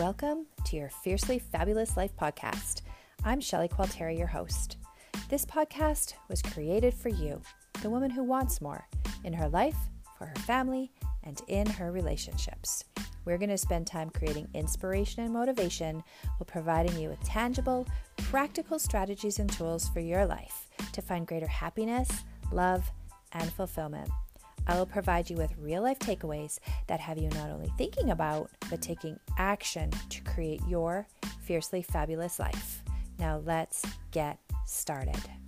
Welcome to your Fiercely Fabulous Life podcast. I'm Shelley Qualteri, your host. This podcast was created for you, the woman who wants more in her life, for her family, and in her relationships. We're going to spend time creating inspiration and motivation while providing you with tangible, practical strategies and tools for your life to find greater happiness, love, and fulfillment. I will provide you with real life takeaways that have you not only thinking about, but taking action to create your fiercely fabulous life. Now, let's get started.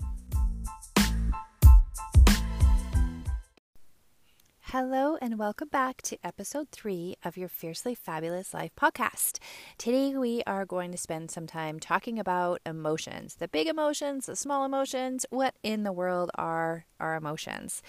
Hello, and welcome back to episode three of your Fiercely Fabulous Life podcast. Today, we are going to spend some time talking about emotions the big emotions, the small emotions. What in the world are our emotions?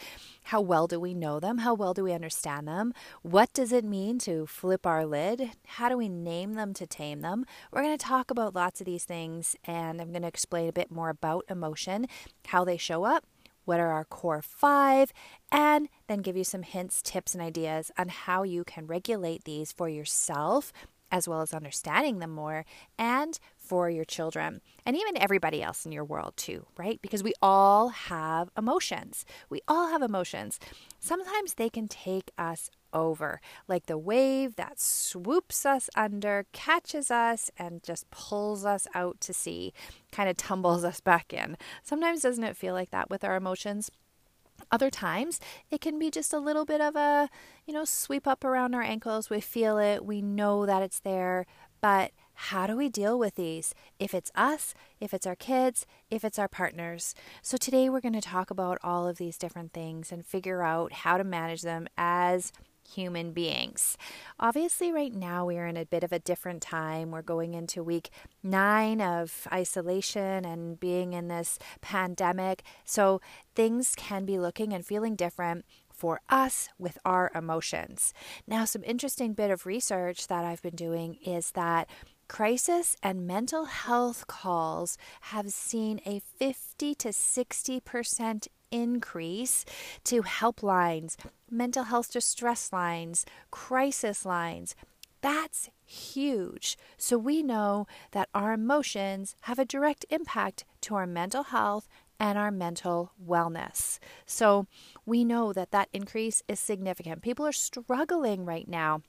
How well do we know them? How well do we understand them? What does it mean to flip our lid? How do we name them to tame them? We're going to talk about lots of these things, and I'm going to explain a bit more about emotion, how they show up what are our core five, and then give you some hints, tips, and ideas on how you can regulate these for yourself, as well as understanding them more, and for your children, and even everybody else in your world, too, right? Because we all have emotions. We all have emotions. Sometimes they can take us over, like the wave that swoops us under, catches us, and just pulls us out to sea, kind of tumbles us back in. Sometimes doesn't it feel like that with our emotions? Other times, it can be just a little bit of a, you know, sweep up around our ankles. We feel it, we know that it's there, but how do we deal with these? If it's us, if it's our kids, if it's our partners. So, today we're going to talk about all of these different things and figure out how to manage them as human beings. Obviously, right now we are in a bit of a different time. We're going into week nine of isolation and being in this pandemic. So things can be looking and feeling different for us with our emotions. Now, some interesting bit of research that I've been doing is that crisis and mental health calls have seen a 50 to 60% increase to helplines, mental health distress lines, crisis lines. That's huge. So we know that our emotions have a direct impact to our mental health and our mental wellness. So we know that that increase is significant. People are struggling right now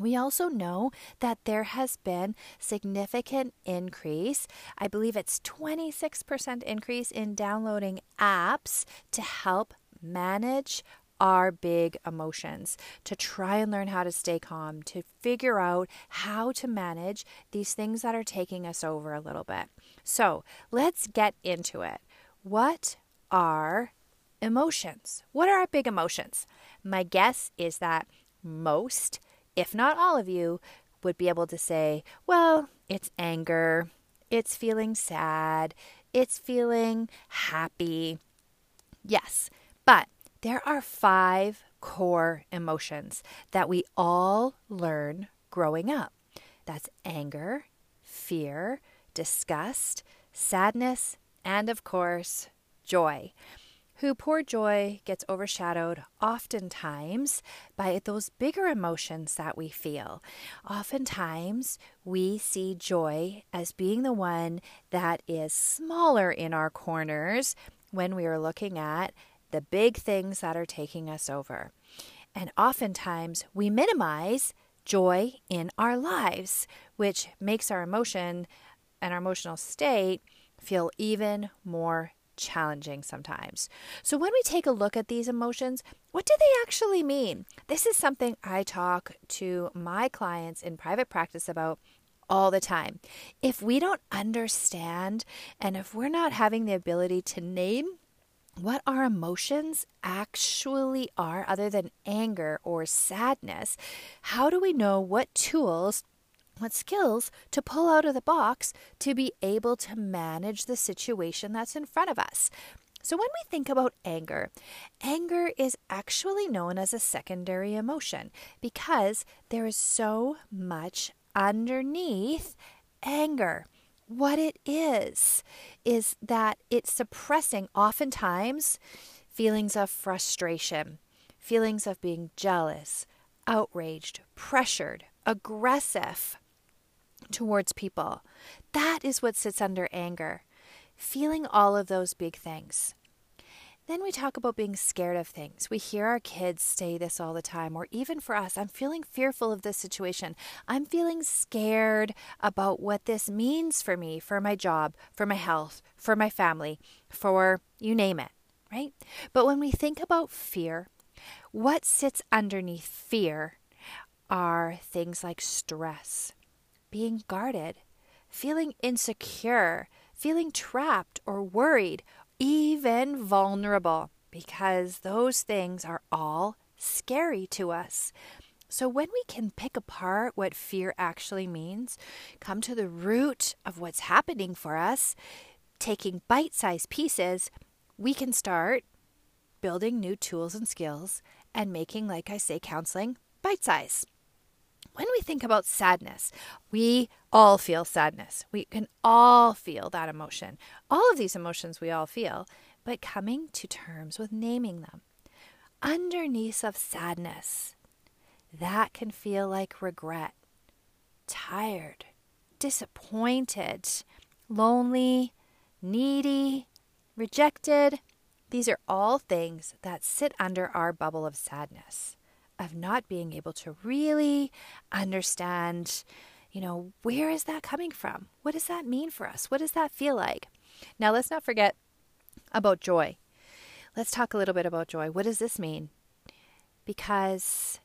we also know that there has been significant increase. I believe it's 26% increase in downloading apps to help manage our big emotions, to try and learn how to stay calm, to figure out how to manage these things that are taking us over a little bit. So, let's get into it. What are emotions? What are our big emotions? My guess is that most if not all of you, would be able to say, well, it's anger, it's feeling sad, it's feeling happy. Yes, but there are five core emotions that we all learn growing up that's anger, fear, disgust, sadness, and of course, joy who poor joy gets overshadowed oftentimes by those bigger emotions that we feel. Oftentimes, we see joy as being the one that is smaller in our corners when we are looking at the big things that are taking us over. And oftentimes, we minimize joy in our lives, which makes our emotion and our emotional state feel even more challenging sometimes. So, when we take a look at these emotions, what do they actually mean? This is something I talk to my clients in private practice about all the time. If we don't understand and if we're not having the ability to name what our emotions actually are, other than anger or sadness, how do we know what tools what skills to pull out of the box to be able to manage the situation that's in front of us. So, when we think about anger, anger is actually known as a secondary emotion because there is so much underneath anger. What it is, is that it's suppressing oftentimes feelings of frustration, feelings of being jealous, outraged, pressured, aggressive, towards people. That is what sits under anger. Feeling all of those big things. Then we talk about being scared of things. We hear our kids say this all the time, or even for us, I'm feeling fearful of this situation. I'm feeling scared about what this means for me, for my job, for my health, for my family, for you name it, right? But when we think about fear, what sits underneath fear are things like stress, being guarded, feeling insecure, feeling trapped or worried even vulnerable, because those things are all scary to us. So, when we can pick apart what fear actually means, come to the root of what's happening for us, taking bite sized pieces, we can start building new tools and skills and making, like I say, counseling bite size. When we think about sadness, we all feel sadness. We can all feel that emotion. All of these emotions we all feel, but coming to terms with naming them. Underneath of sadness, that can feel like regret, tired, disappointed, lonely, needy, rejected. These are all things that sit under our bubble of sadness of not being able to really understand, you know, where is that coming from? What does that mean for us? What does that feel like? Now, let's not forget about joy. Let's talk a little bit about joy. What does this mean? Because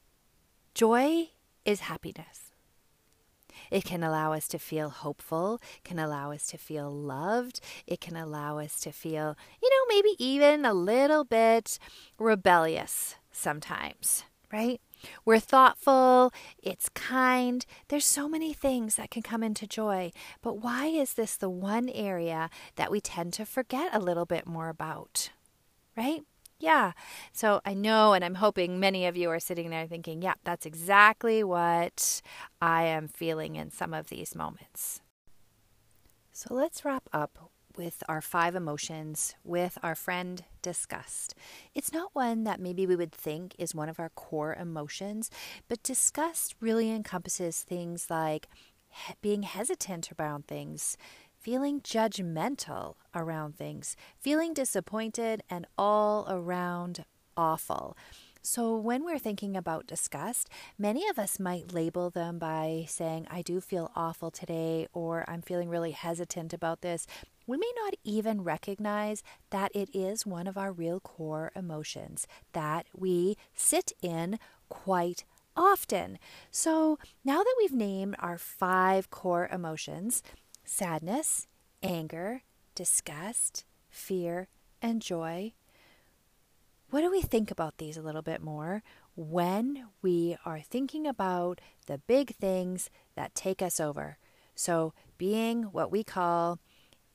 joy is happiness. It can allow us to feel hopeful, can allow us to feel loved, it can allow us to feel, you know, maybe even a little bit rebellious sometimes right? We're thoughtful, it's kind. There's so many things that can come into joy. But why is this the one area that we tend to forget a little bit more about? Right? Yeah. So I know, and I'm hoping many of you are sitting there thinking, yeah, that's exactly what I am feeling in some of these moments. So let's wrap up with our five emotions with our friend disgust. It's not one that maybe we would think is one of our core emotions, but disgust really encompasses things like being hesitant around things, feeling judgmental around things, feeling disappointed, and all around awful. So, when we're thinking about disgust, many of us might label them by saying, I do feel awful today, or I'm feeling really hesitant about this. We may not even recognize that it is one of our real core emotions that we sit in quite often. So, now that we've named our five core emotions sadness, anger, disgust, fear, and joy what do we think about these a little bit more when we are thinking about the big things that take us over? So, being what we call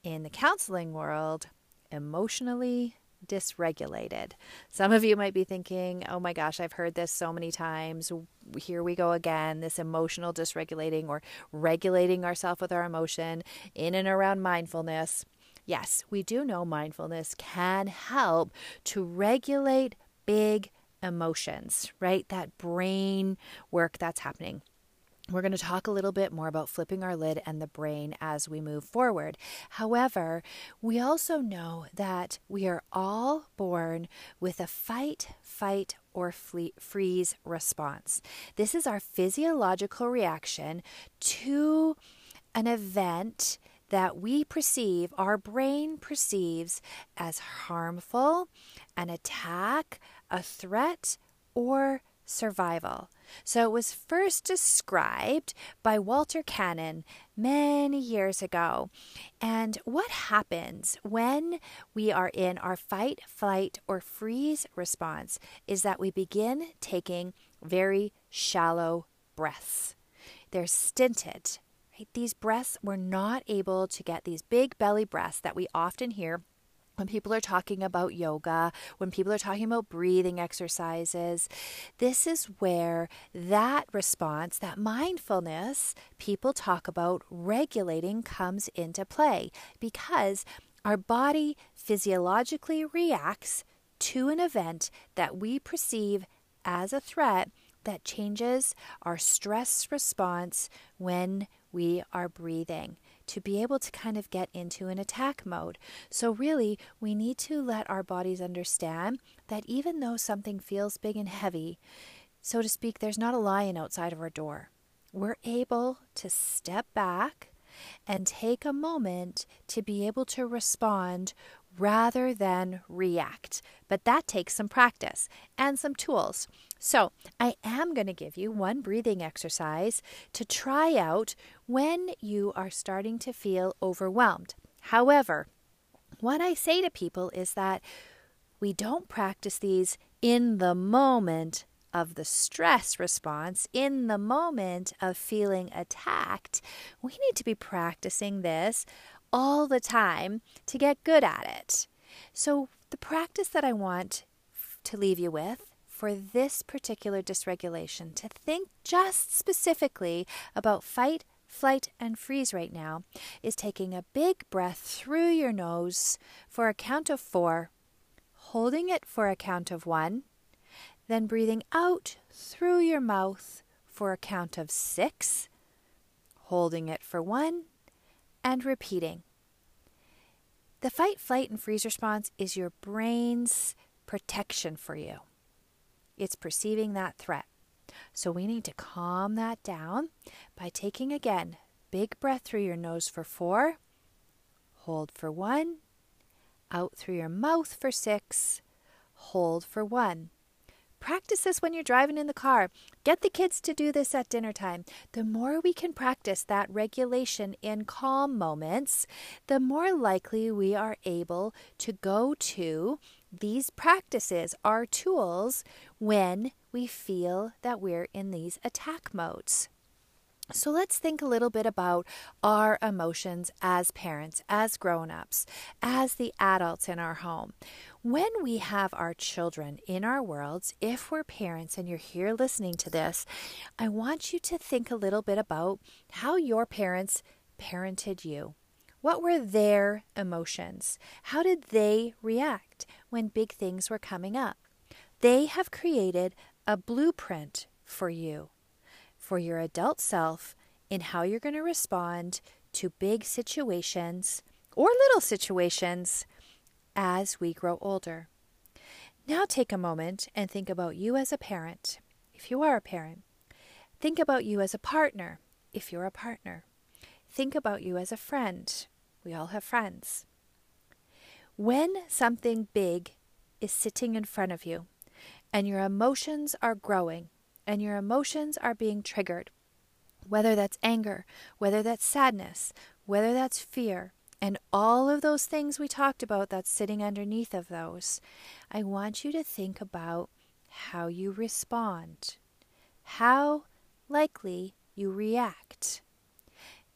in the counseling world emotionally dysregulated. Some of you might be thinking, oh my gosh, I've heard this so many times. Here we go again, this emotional dysregulating or regulating ourselves with our emotion in and around mindfulness. Yes, we do know mindfulness can help to regulate big emotions, right? That brain work that's happening. We're going to talk a little bit more about flipping our lid and the brain as we move forward. However, we also know that we are all born with a fight, fight, or freeze response. This is our physiological reaction to an event that we perceive, our brain perceives as harmful, an attack, a threat, or survival. So it was first described by Walter Cannon many years ago. And what happens when we are in our fight, flight, or freeze response is that we begin taking very shallow breaths. They're stinted, Right? These breaths, we're not able to get these big belly breaths that we often hear when people are talking about yoga, when people are talking about breathing exercises, this is where that response, that mindfulness people talk about regulating comes into play because our body physiologically reacts to an event that we perceive as a threat that changes our stress response when we are breathing to be able to kind of get into an attack mode. So, really, we need to let our bodies understand that even though something feels big and heavy, so to speak, there's not a lion outside of our door. We're able to step back and take a moment to be able to respond rather than react. But that takes some practice and some tools. So, I am going to give you one breathing exercise to try out when you are starting to feel overwhelmed. However, what I say to people is that we don't practice these in the moment of the stress response, in the moment of feeling attacked. We need to be practicing this all the time to get good at it. So, the practice that I want to leave you with for this particular dysregulation, to think just specifically about fight, flight, and freeze right now, is taking a big breath through your nose for a count of four, holding it for a count of one, then breathing out through your mouth for a count of six, holding it for one, and repeating. The fight, flight, and freeze response is your brain's protection for you. It's perceiving that threat. So we need to calm that down by taking again big breath through your nose for four, hold for one, out through your mouth for six, hold for one. Practice this when you're driving in the car. Get the kids to do this at dinner time. The more we can practice that regulation in calm moments, the more likely we are able to go to these practices, are tools, when we feel that we're in these attack modes. So let's think a little bit about our emotions as parents, as grown ups, as the adults in our home. When we have our children in our worlds, if we're parents and you're here listening to this, I want you to think a little bit about how your parents parented you. What were their emotions? How did they react when big things were coming up? They have created a blueprint for you for your adult self in how you're going to respond to big situations or little situations as we grow older. Now take a moment and think about you as a parent, if you are a parent. Think about you as a partner, if you're a partner. Think about you as a friend. We all have friends. When something big is sitting in front of you and your emotions are growing, and your emotions are being triggered, whether that's anger, whether that's sadness, whether that's fear, and all of those things we talked about that's sitting underneath of those, I want you to think about how you respond, how likely you react.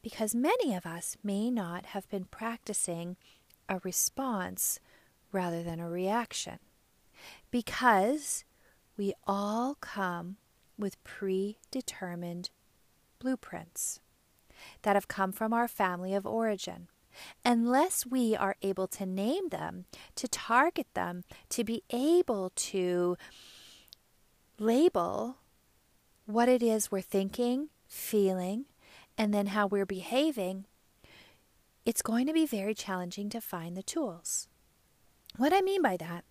Because many of us may not have been practicing a response rather than a reaction. Because we all come with predetermined blueprints that have come from our family of origin. Unless we are able to name them, to target them, to be able to label what it is we're thinking, feeling, and then how we're behaving, it's going to be very challenging to find the tools. What I mean by that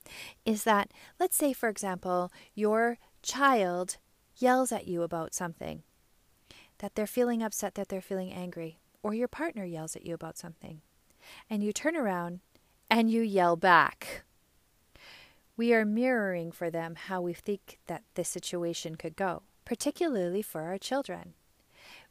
is that, let's say, for example, your child yells at you about something, that they're feeling upset, that they're feeling angry, or your partner yells at you about something, and you turn around and you yell back. We are mirroring for them how we think that this situation could go, particularly for our children.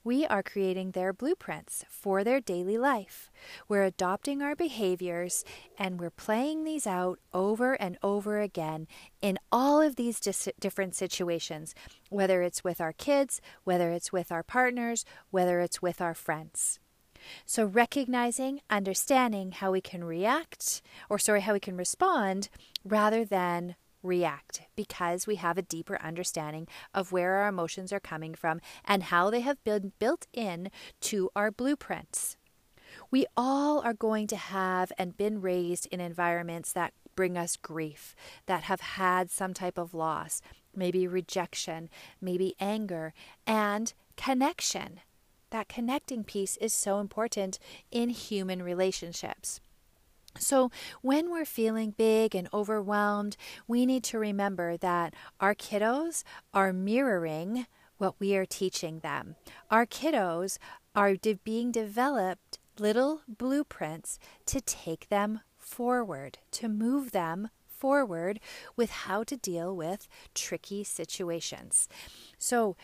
We are creating their blueprints for their daily life. We're adopting our behaviors and we're playing these out over and over again in all of these dis- different situations, whether it's with our kids, whether it's with our partners, whether it's with our friends. So, recognizing, understanding how we can react, or sorry, how we can respond rather than react because we have a deeper understanding of where our emotions are coming from and how they have been built in to our blueprints. We all are going to have and been raised in environments that bring us grief, that have had some type of loss, maybe rejection, maybe anger, and connection. that connecting piece is so important in human relationships. So, when we're feeling big and overwhelmed, we need to remember that our kiddos are mirroring what we are teaching them. Our kiddos are de- being developed little blueprints to take them forward, to move them forward with how to deal with tricky situations. So,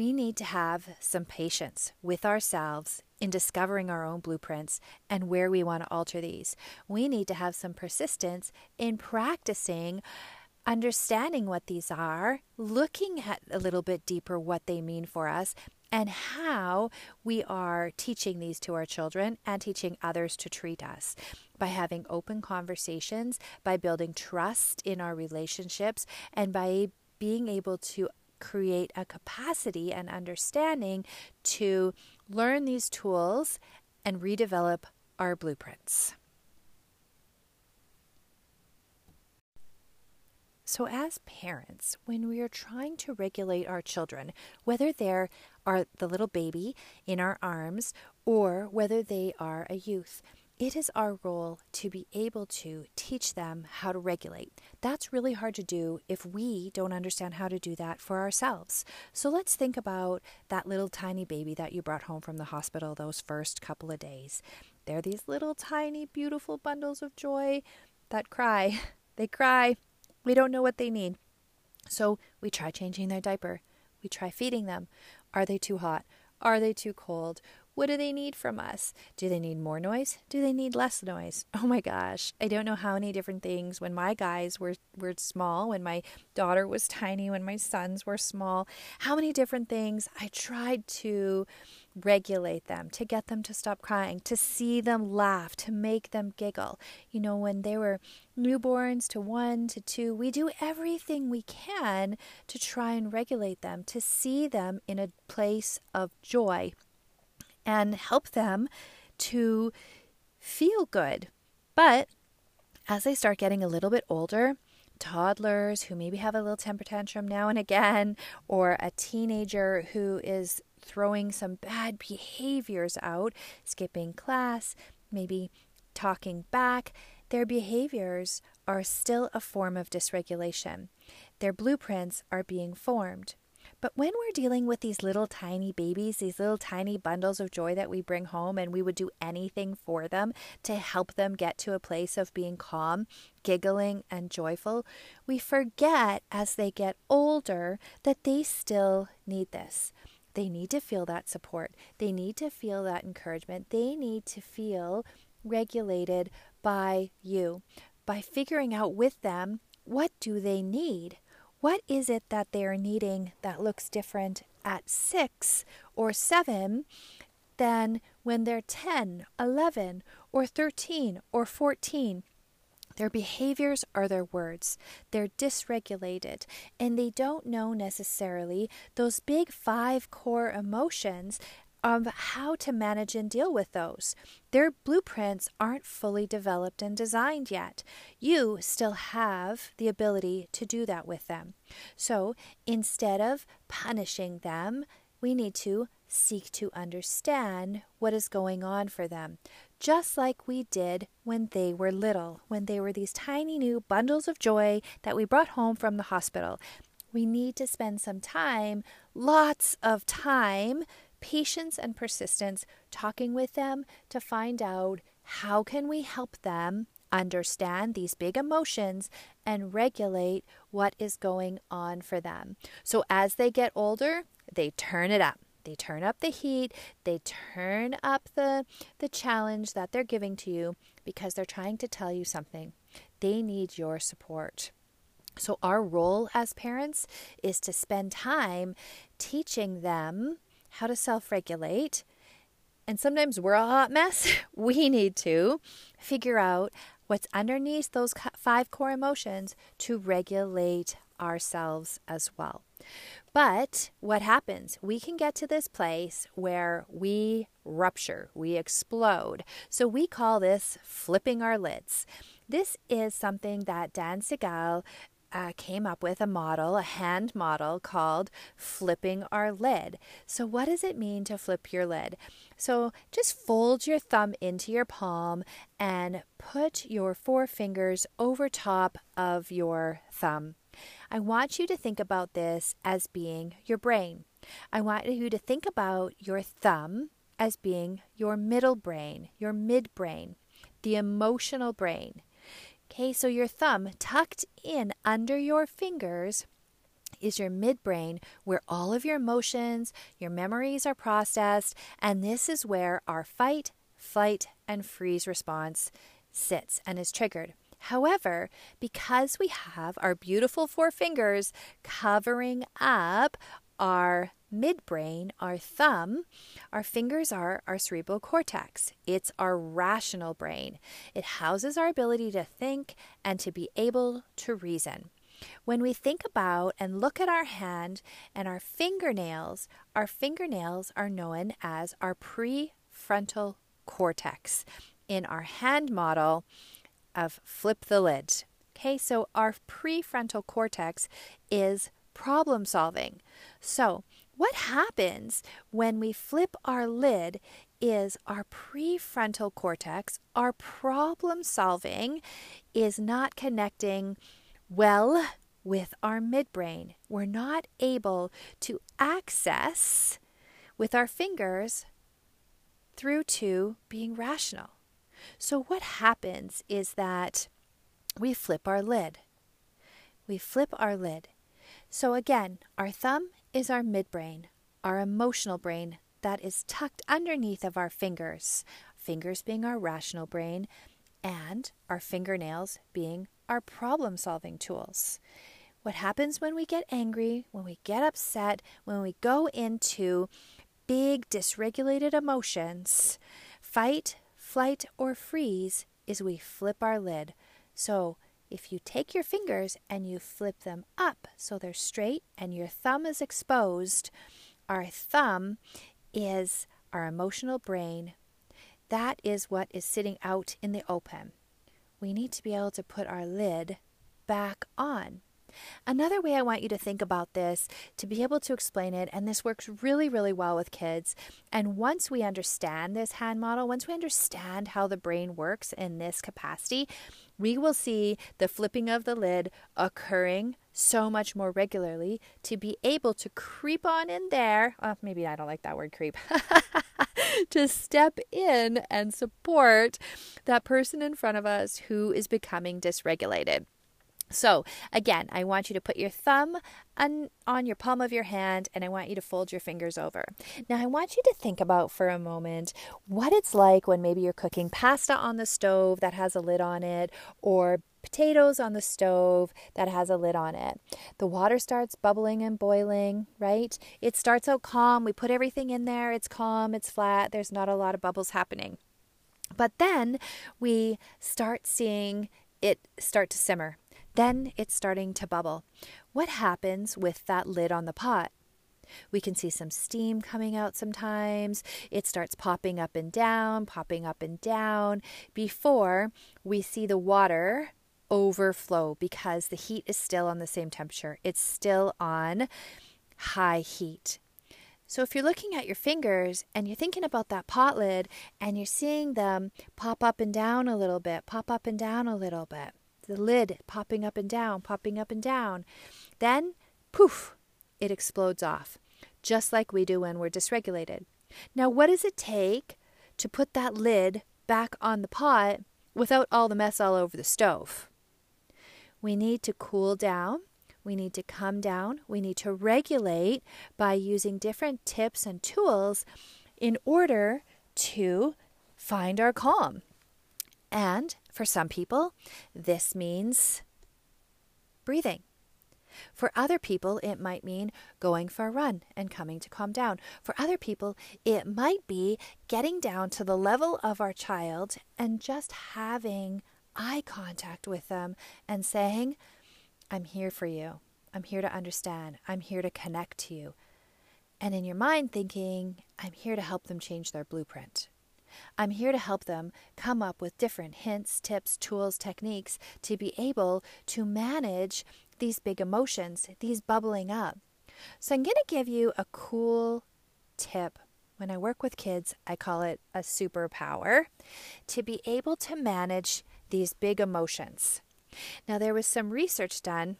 we need to have some patience with ourselves in discovering our own blueprints and where we want to alter these. We need to have some persistence in practicing understanding what these are, looking at a little bit deeper what they mean for us, and how we are teaching these to our children and teaching others to treat us by having open conversations, by building trust in our relationships, and by being able to create a capacity and understanding to learn these tools and redevelop our blueprints. So, as parents, when we are trying to regulate our children, whether they're are the little baby in our arms or whether they are a youth, it is our role to be able to teach them how to regulate. That's really hard to do if we don't understand how to do that for ourselves. So let's think about that little tiny baby that you brought home from the hospital those first couple of days. They're these little tiny, beautiful bundles of joy that cry. They cry we don't know what they need. So we try changing their diaper. We try feeding them. Are they too hot? Are they too cold? What do they need from us? Do they need more noise? Do they need less noise? Oh my gosh, I don't know how many different things when my guys were were small, when my daughter was tiny, when my sons were small, how many different things I tried to regulate them, to get them to stop crying, to see them laugh, to make them giggle. You know, when they were newborns to one to two, we do everything we can to try and regulate them, to see them in a place of joy and help them to feel good. But as they start getting a little bit older, toddlers who maybe have a little temper tantrum now and again, or a teenager who is throwing some bad behaviors out, skipping class, maybe talking back, their behaviors are still a form of dysregulation. Their blueprints are being formed. But when we're dealing with these little tiny babies, these little tiny bundles of joy that we bring home, and we would do anything for them to help them get to a place of being calm, giggling, and joyful, we forget as they get older that they still need this. They need to feel that support. They need to feel that encouragement. They need to feel regulated by you by figuring out with them what do they need? What is it that they're needing that looks different at 6 or 7 than when they're 10, 11 or 13 or 14? Their behaviors are their words. They're dysregulated and they don't know necessarily those big five core emotions of how to manage and deal with those. Their blueprints aren't fully developed and designed yet. You still have the ability to do that with them. So instead of punishing them, we need to seek to understand what is going on for them, just like we did when they were little, when they were these tiny new bundles of joy that we brought home from the hospital. We need to spend some time, lots of time, patience and persistence talking with them to find out how can we help them understand these big emotions and regulate what is going on for them. So as they get older, they turn it up. They turn up the heat, they turn up the the challenge that they're giving to you because they're trying to tell you something. They need your support. So our role as parents is to spend time teaching them how to self-regulate. And sometimes we're a hot mess. We need to figure out what's underneath those five core emotions to regulate ourselves as well. But what happens? We can get to this place where we rupture, we explode. So we call this flipping our lids. This is something that Dan Siegel uh, came up with a model, a hand model called flipping our lid. So, what does it mean to flip your lid? So, just fold your thumb into your palm and put your four fingers over top of your thumb. I want you to think about this as being your brain. I want you to think about your thumb as being your middle brain, your midbrain, the emotional brain. Okay, so your thumb tucked in under your fingers is your midbrain where all of your emotions, your memories are processed, and this is where our fight, flight, and freeze response sits and is triggered. However, because we have our beautiful four fingers covering up our midbrain, our thumb, our fingers are our cerebral cortex. It's our rational brain. It houses our ability to think and to be able to reason. When we think about and look at our hand and our fingernails, our fingernails are known as our prefrontal cortex. In our hand model of flip the lid. Okay, so our prefrontal cortex is problem solving. So, what happens when we flip our lid is our prefrontal cortex, our problem solving, is not connecting well with our midbrain. We're not able to access with our fingers through to being rational. So, what happens is that we flip our lid. We flip our lid. So, again, our thumb is our midbrain, our emotional brain that is tucked underneath of our fingers, fingers being our rational brain, and our fingernails being our problem solving tools. What happens when we get angry, when we get upset, when we go into big dysregulated emotions, fight, flight, or freeze is we flip our lid. So if you take your fingers and you flip them up so they're straight and your thumb is exposed, our thumb is our emotional brain. That is what is sitting out in the open. We need to be able to put our lid back on. Another way I want you to think about this to be able to explain it, and this works really, really well with kids. And once we understand this hand model, once we understand how the brain works in this capacity, we will see the flipping of the lid occurring so much more regularly to be able to creep on in there. Well, maybe I don't like that word creep. to step in and support that person in front of us who is becoming dysregulated. So, again, I want you to put your thumb on, on your palm of your hand and I want you to fold your fingers over. Now, I want you to think about for a moment what it's like when maybe you're cooking pasta on the stove that has a lid on it or potatoes on the stove that has a lid on it. The water starts bubbling and boiling, right? It starts out calm. We put everything in there. It's calm, it's flat, there's not a lot of bubbles happening. But then we start seeing it start to simmer then it's starting to bubble. What happens with that lid on the pot? We can see some steam coming out sometimes. It starts popping up and down, popping up and down before we see the water overflow because the heat is still on the same temperature. It's still on high heat. So if you're looking at your fingers and you're thinking about that pot lid and you're seeing them pop up and down a little bit, pop up and down a little bit, the lid popping up and down, popping up and down. Then, poof, it explodes off, just like we do when we're dysregulated. Now, what does it take to put that lid back on the pot without all the mess all over the stove? We need to cool down. We need to come down. We need to regulate by using different tips and tools in order to find our calm. And for some people, this means breathing. For other people, it might mean going for a run and coming to calm down. For other people, it might be getting down to the level of our child and just having eye contact with them and saying, I'm here for you. I'm here to understand. I'm here to connect to you. And in your mind, thinking, I'm here to help them change their blueprint. I'm here to help them come up with different hints, tips, tools, techniques to be able to manage these big emotions, these bubbling up. So, I'm going to give you a cool tip. When I work with kids, I call it a superpower to be able to manage these big emotions. Now, there was some research done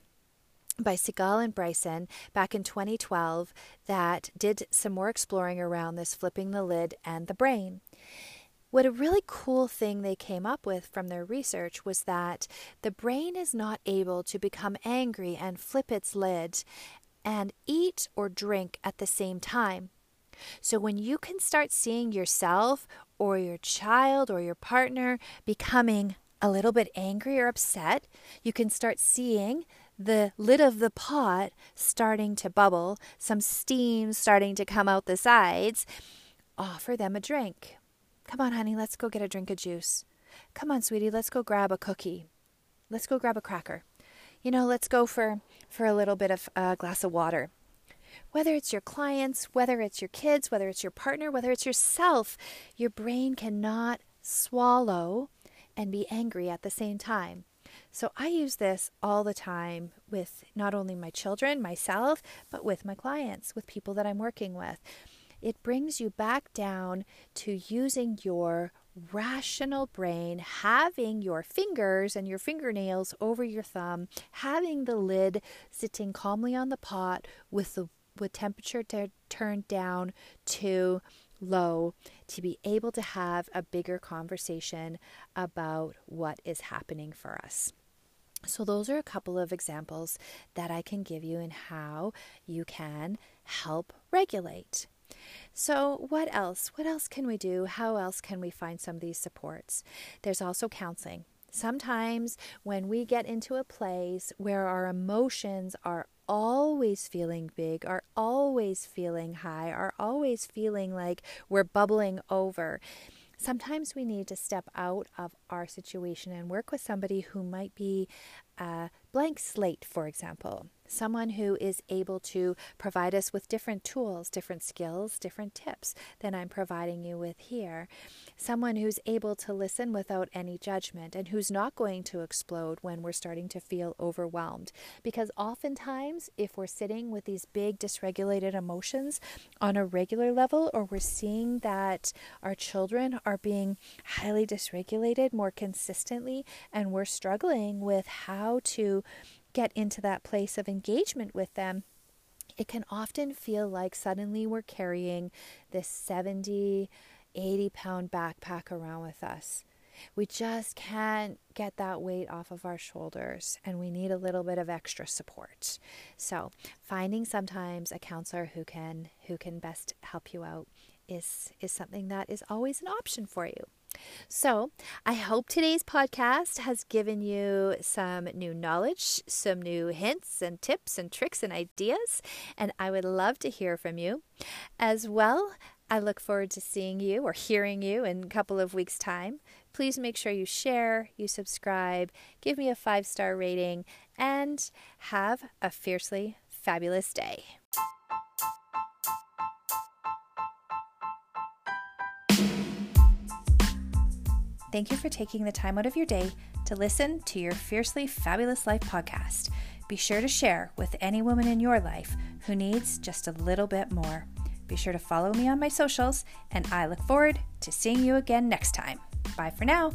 by Siegel and Bryson back in 2012 that did some more exploring around this flipping the lid and the brain. What a really cool thing they came up with from their research was that the brain is not able to become angry and flip its lid and eat or drink at the same time. So when you can start seeing yourself or your child or your partner becoming a little bit angry or upset, you can start seeing the lid of the pot starting to bubble, some steam starting to come out the sides. Offer them a drink Come on, honey, let's go get a drink of juice. Come on, sweetie, let's go grab a cookie. Let's go grab a cracker. You know, let's go for, for a little bit of a glass of water. Whether it's your clients, whether it's your kids, whether it's your partner, whether it's yourself, your brain cannot swallow and be angry at the same time. So I use this all the time with not only my children, myself, but with my clients, with people that I'm working with it brings you back down to using your rational brain, having your fingers and your fingernails over your thumb, having the lid sitting calmly on the pot with the with temperature t- turned down to low to be able to have a bigger conversation about what is happening for us. So, those are a couple of examples that I can give you in how you can help regulate. So, what else? What else can we do? How else can we find some of these supports? There's also counseling. Sometimes when we get into a place where our emotions are always feeling big, are always feeling high, are always feeling like we're bubbling over, sometimes we need to step out of our situation and work with somebody who might be a blank slate, for example someone who is able to provide us with different tools, different skills, different tips than I'm providing you with here. Someone who's able to listen without any judgment and who's not going to explode when we're starting to feel overwhelmed. Because oftentimes, if we're sitting with these big dysregulated emotions on a regular level, or we're seeing that our children are being highly dysregulated more consistently, and we're struggling with how to get into that place of engagement with them, it can often feel like suddenly we're carrying this 70, 80 pound backpack around with us. We just can't get that weight off of our shoulders and we need a little bit of extra support. So, finding sometimes a counselor who can who can best help you out is is something that is always an option for you. So, I hope today's podcast has given you some new knowledge, some new hints and tips and tricks and ideas, and I would love to hear from you. As well, I look forward to seeing you or hearing you in a couple of weeks' time. Please make sure you share, you subscribe, give me a five star rating, and have a fiercely fabulous day. Thank you for taking the time out of your day to listen to your Fiercely Fabulous Life podcast. Be sure to share with any woman in your life who needs just a little bit more. Be sure to follow me on my socials, and I look forward to seeing you again next time. Bye for now.